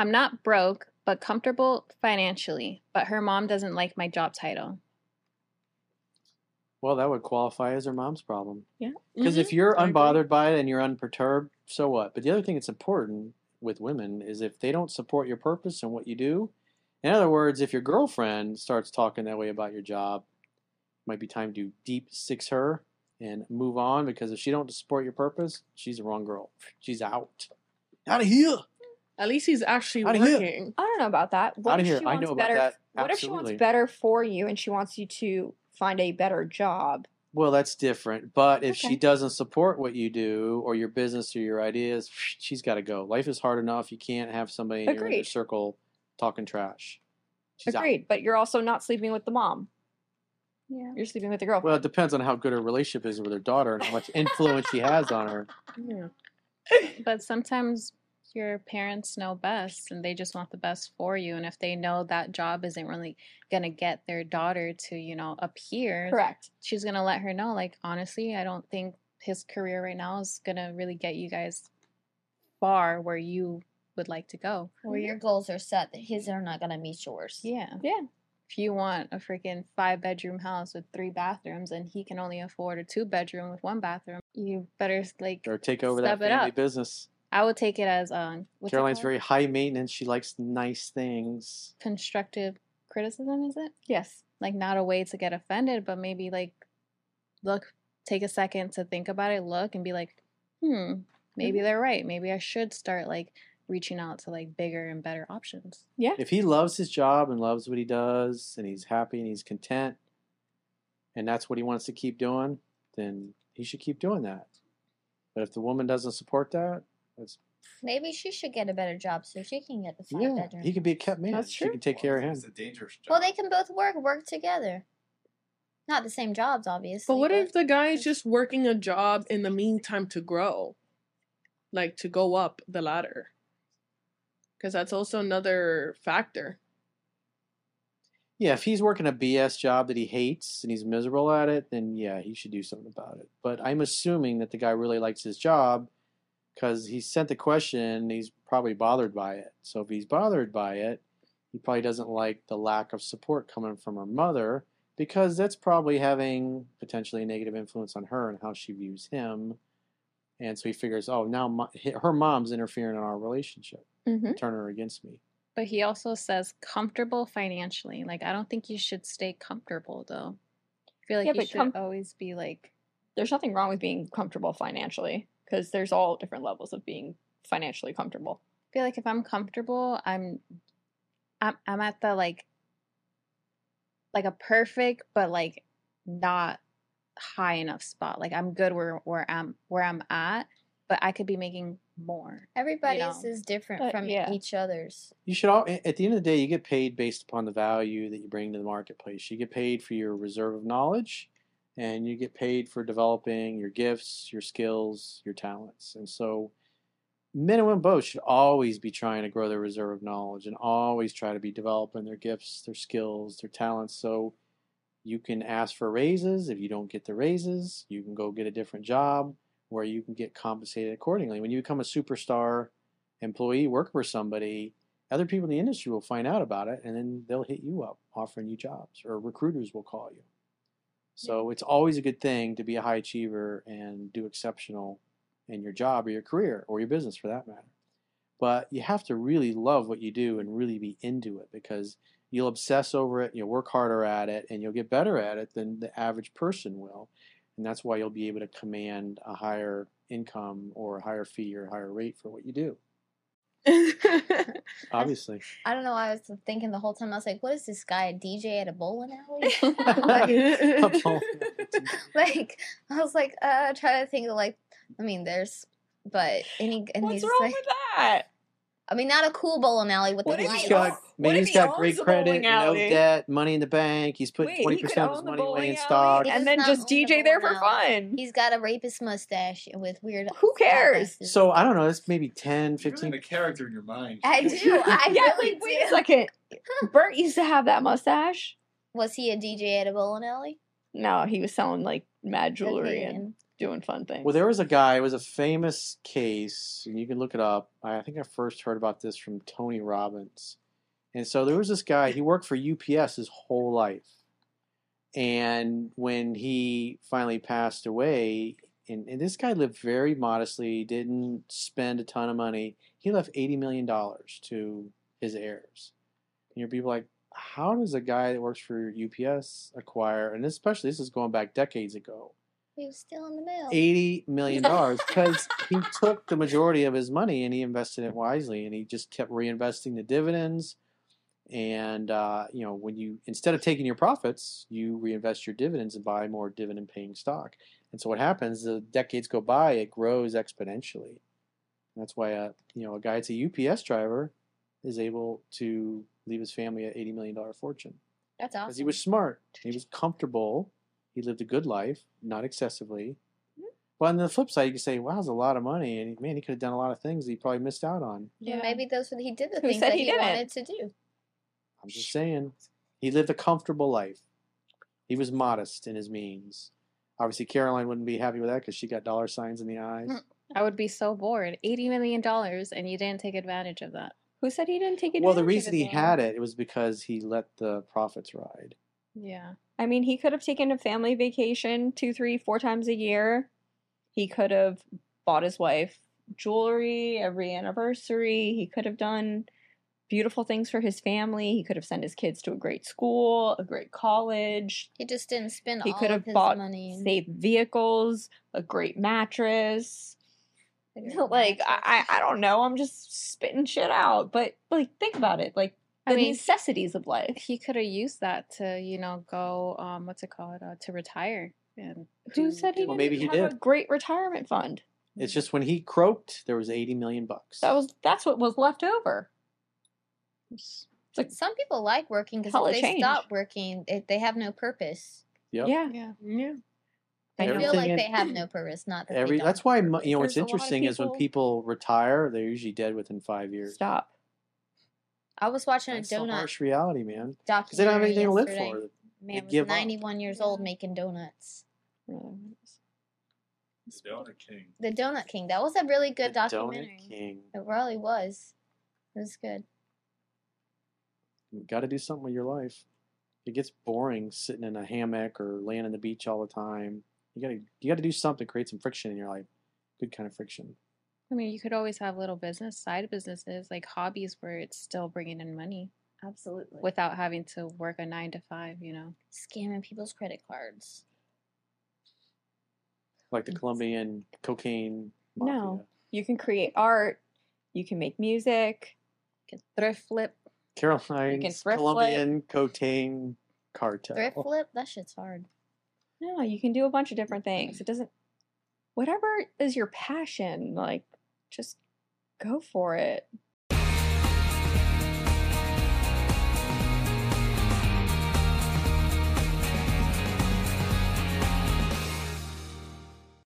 I'm not broke, but comfortable financially. But her mom doesn't like my job title. Well, that would qualify as her mom's problem. Yeah. Because Mhm. if you're unbothered by it and you're unperturbed, so what? But the other thing that's important with women is if they don't support your purpose and what you do. In other words, if your girlfriend starts talking that way about your job, might be time to deep six her and move on because if she don't support your purpose, she's the wrong girl. She's out. Out of here. At least he's actually Outta here. working. I don't know about that. What Outta if here. she I wants know about better? that. What if she wants Absolutely. better for you and she wants you to find a better job? Well, that's different. But if she doesn't support what you do or your business or your ideas, she's got to go. Life is hard enough. You can't have somebody in your inner Agreed. circle talking trash. She's out. Agreed. But you're also not sleeping with the mom. Yeah. You're sleeping with the girlfriend. Well, it depends on how good her relationship is with her daughter and how much influence she has on her. Yeah. But sometimes your parents know best and they just want the best for you. And if they know that job isn't really going to get their daughter to, you know, appear, Correct. she's going to let her know, like, honestly, I don't think his career right now is going to really get you guys far where you would like to go. Where your goals are set, that his are not gonna meet yours. Yeah. Yeah. If you want a freaking five bedroom house with three bathrooms and he can only afford a two bedroom with one bathroom, you better like Or take over that family business. I would take it as um what's Caroline's called? very high maintenance. She likes nice things. constructive criticism, is it? Yes. Like not a way to get offended, but maybe like look, take a second to think about it, look and be like, hmm, maybe they're right. Maybe I should start like reaching out to like bigger and better options. Yeah. If he loves his job and loves what he does and he's happy and he's content and that's what he wants to keep doing, then he should keep doing that. But if the woman doesn't support that, that's Maybe she should get a better job so she can get the five yeah, bedroom. he can be a kept man. That's She true. can take care of him. It's a dangerous job. well, they can both work work together. Not the same jobs, obviously. But what if the guy is just working a job in the meantime to grow? Like to go up the ladder? Because that's also another factor. Yeah, if he's working a BS job that he hates and he's miserable at it, then yeah, he should do something about it. But I'm assuming that the guy really likes his job because he sent the question and he's probably bothered by it. So if he's bothered by it, he probably doesn't like the lack of support coming from her mother because that's probably having potentially a negative influence on her and how she views him. And so he figures, oh, now my, her mom's interfering in our relationship, Mm-hmm. turn her against me. But he also says comfortable financially. Like I don't think you should stay comfortable though. I feel like Yeah, you but should com- always be like There's nothing wrong with being comfortable financially because there's all different levels of being financially comfortable. I feel like if I'm comfortable, I'm I'm I'm at the like like a perfect but like not high enough spot. Like I'm good where where I'm where I'm at, but I could be making more. everybody's know. is different But, from yeah. each other's? You should all at the end of the day you get paid based upon the value that you bring to the marketplace. You get paid for your reserve of knowledge and you get paid for developing your gifts, your skills, your talents. And so men and women both should always be trying to grow their reserve of knowledge and always try to be developing their gifts, their skills, their talents. So you can ask for raises. If you don't get the raises, you can go get a different job where you can get compensated accordingly. When you become a superstar employee, work for somebody, other people in the industry will find out about it and then they'll hit you up offering you jobs or recruiters will call you. So it's always a good thing to be a high achiever and do exceptional in your job or your career or your business for that matter. But you have to really love what you do and really be into it because you'll obsess over it, you'll work harder at it, and you'll get better at it than the average person will. And that's why you'll be able to command a higher income or a higher fee or a higher rate for what you do. Obviously. I don't know. I was thinking the whole time. I was like, "What is this guy? A DJ at a bowling alley?" like, I was like, uh, trying to think of like, I mean, there's, but any, and What's he's wrong like, with that? I mean, not a cool bowling alley with What the if he lights. got, owns- maybe what if he's got owns great credit, no debt, money in the bank. He's put Wait, twenty percent of his money away in stock. And then just own the DJ there for bowling alley. fun. He's got a rapist mustache with weird. Who cares? So I don't know. It's maybe 10, You're 15. a character in your mind. I do. I yeah, really like, wait do. a second. Bert used to have that mustache. Was he a DJ at a bowling alley? No, he was selling like mad jewelry and doing fun things. Well, there was a guy. It was a famous case, and you can look it up. I, I think I first heard about this from Tony Robbins. And so there was this guy. He worked for UPS his whole life, and when he finally passed away, and, and this guy lived very modestly, didn't spend a ton of money. He left eighty million dollars to his heirs. And you're people like, how does a guy that works for UPS acquire? And especially this is going back decades ago He was still in the mail. eighty million dollars because he took the majority of his money and he invested it wisely, and he just kept reinvesting the dividends. And uh, you know, when you instead of taking your profits, you reinvest your dividends and buy more dividend-paying stock. And so what happens? The decades go by, it grows exponentially. That's why a you know a guy that's a UPS driver is able to leave his family an eighty million dollar fortune That's awesome. because he was smart. He was comfortable. He lived a good life, not excessively. Mm-hmm. But on the flip side, you can say, "Wow, that's a lot of money," and man, he could have done a lot of things he probably missed out on. Yeah, maybe those were he did the Who things that he he, wanted to do. I'm just saying, he lived a comfortable life. He was modest in his means. Obviously, Caroline wouldn't be happy with that because she got dollar signs in the eyes. Mm. I would be so bored. Eighty million dollars, and you didn't take advantage of that. Who said he didn't take it? well, the reason he had it, it was because he let the profits ride. Yeah. I mean, he could have taken a family vacation two, three, four times a year. He could have bought his wife jewelry every anniversary. He could have done beautiful things for his family. He could have sent his kids to a great school, a great college. He just didn't spend He all could of have his bought money. in- safe vehicles, a great mattress. like I, I I don't know. I'm just spitting shit out, but like think about it, like the I mean, necessities of life. He could have used that to, you know, go um what's it called? Uh, to retire and Who do- said he Well, didn't maybe he have a great retirement fund? It's just when he croaked, there was eighty million bucks. That was that's what was left over. It's like Some people like working because if they change. stop working, it, they have no purpose. Yep. yeah, Yeah. Yeah. They feel like in- they have no purpose, not that Every they that's why you know what's There's a interesting is when people- people retire, they're usually dead within five years. stop. I was watching That's a the donut harsh reality, man. Because they don't have anything to live for. Man was give up. 91 years old making donuts. Donut King. The Donut King. That was a really good The documentary. Donut King. It really was. It was good. You got to do something with your life. It gets boring sitting in a hammock or laying on the beach all the time. You gotta you gotta do something, create some friction in your life. Good kind of friction. I mean, you could always have little business, side businesses, like hobbies where it's still bringing in money Absolutely. without having to work a nine to five, you know? scamming people's credit cards. Like the Colombian cocaine. Mafia. No. You can create art. You can make music. You can thrift flip. Caroline's thrift Colombian cocaine cartel. Thrift flip? That shit's hard. No, you can do a bunch of different things. It doesn't. Whatever is your passion, like, just go for it.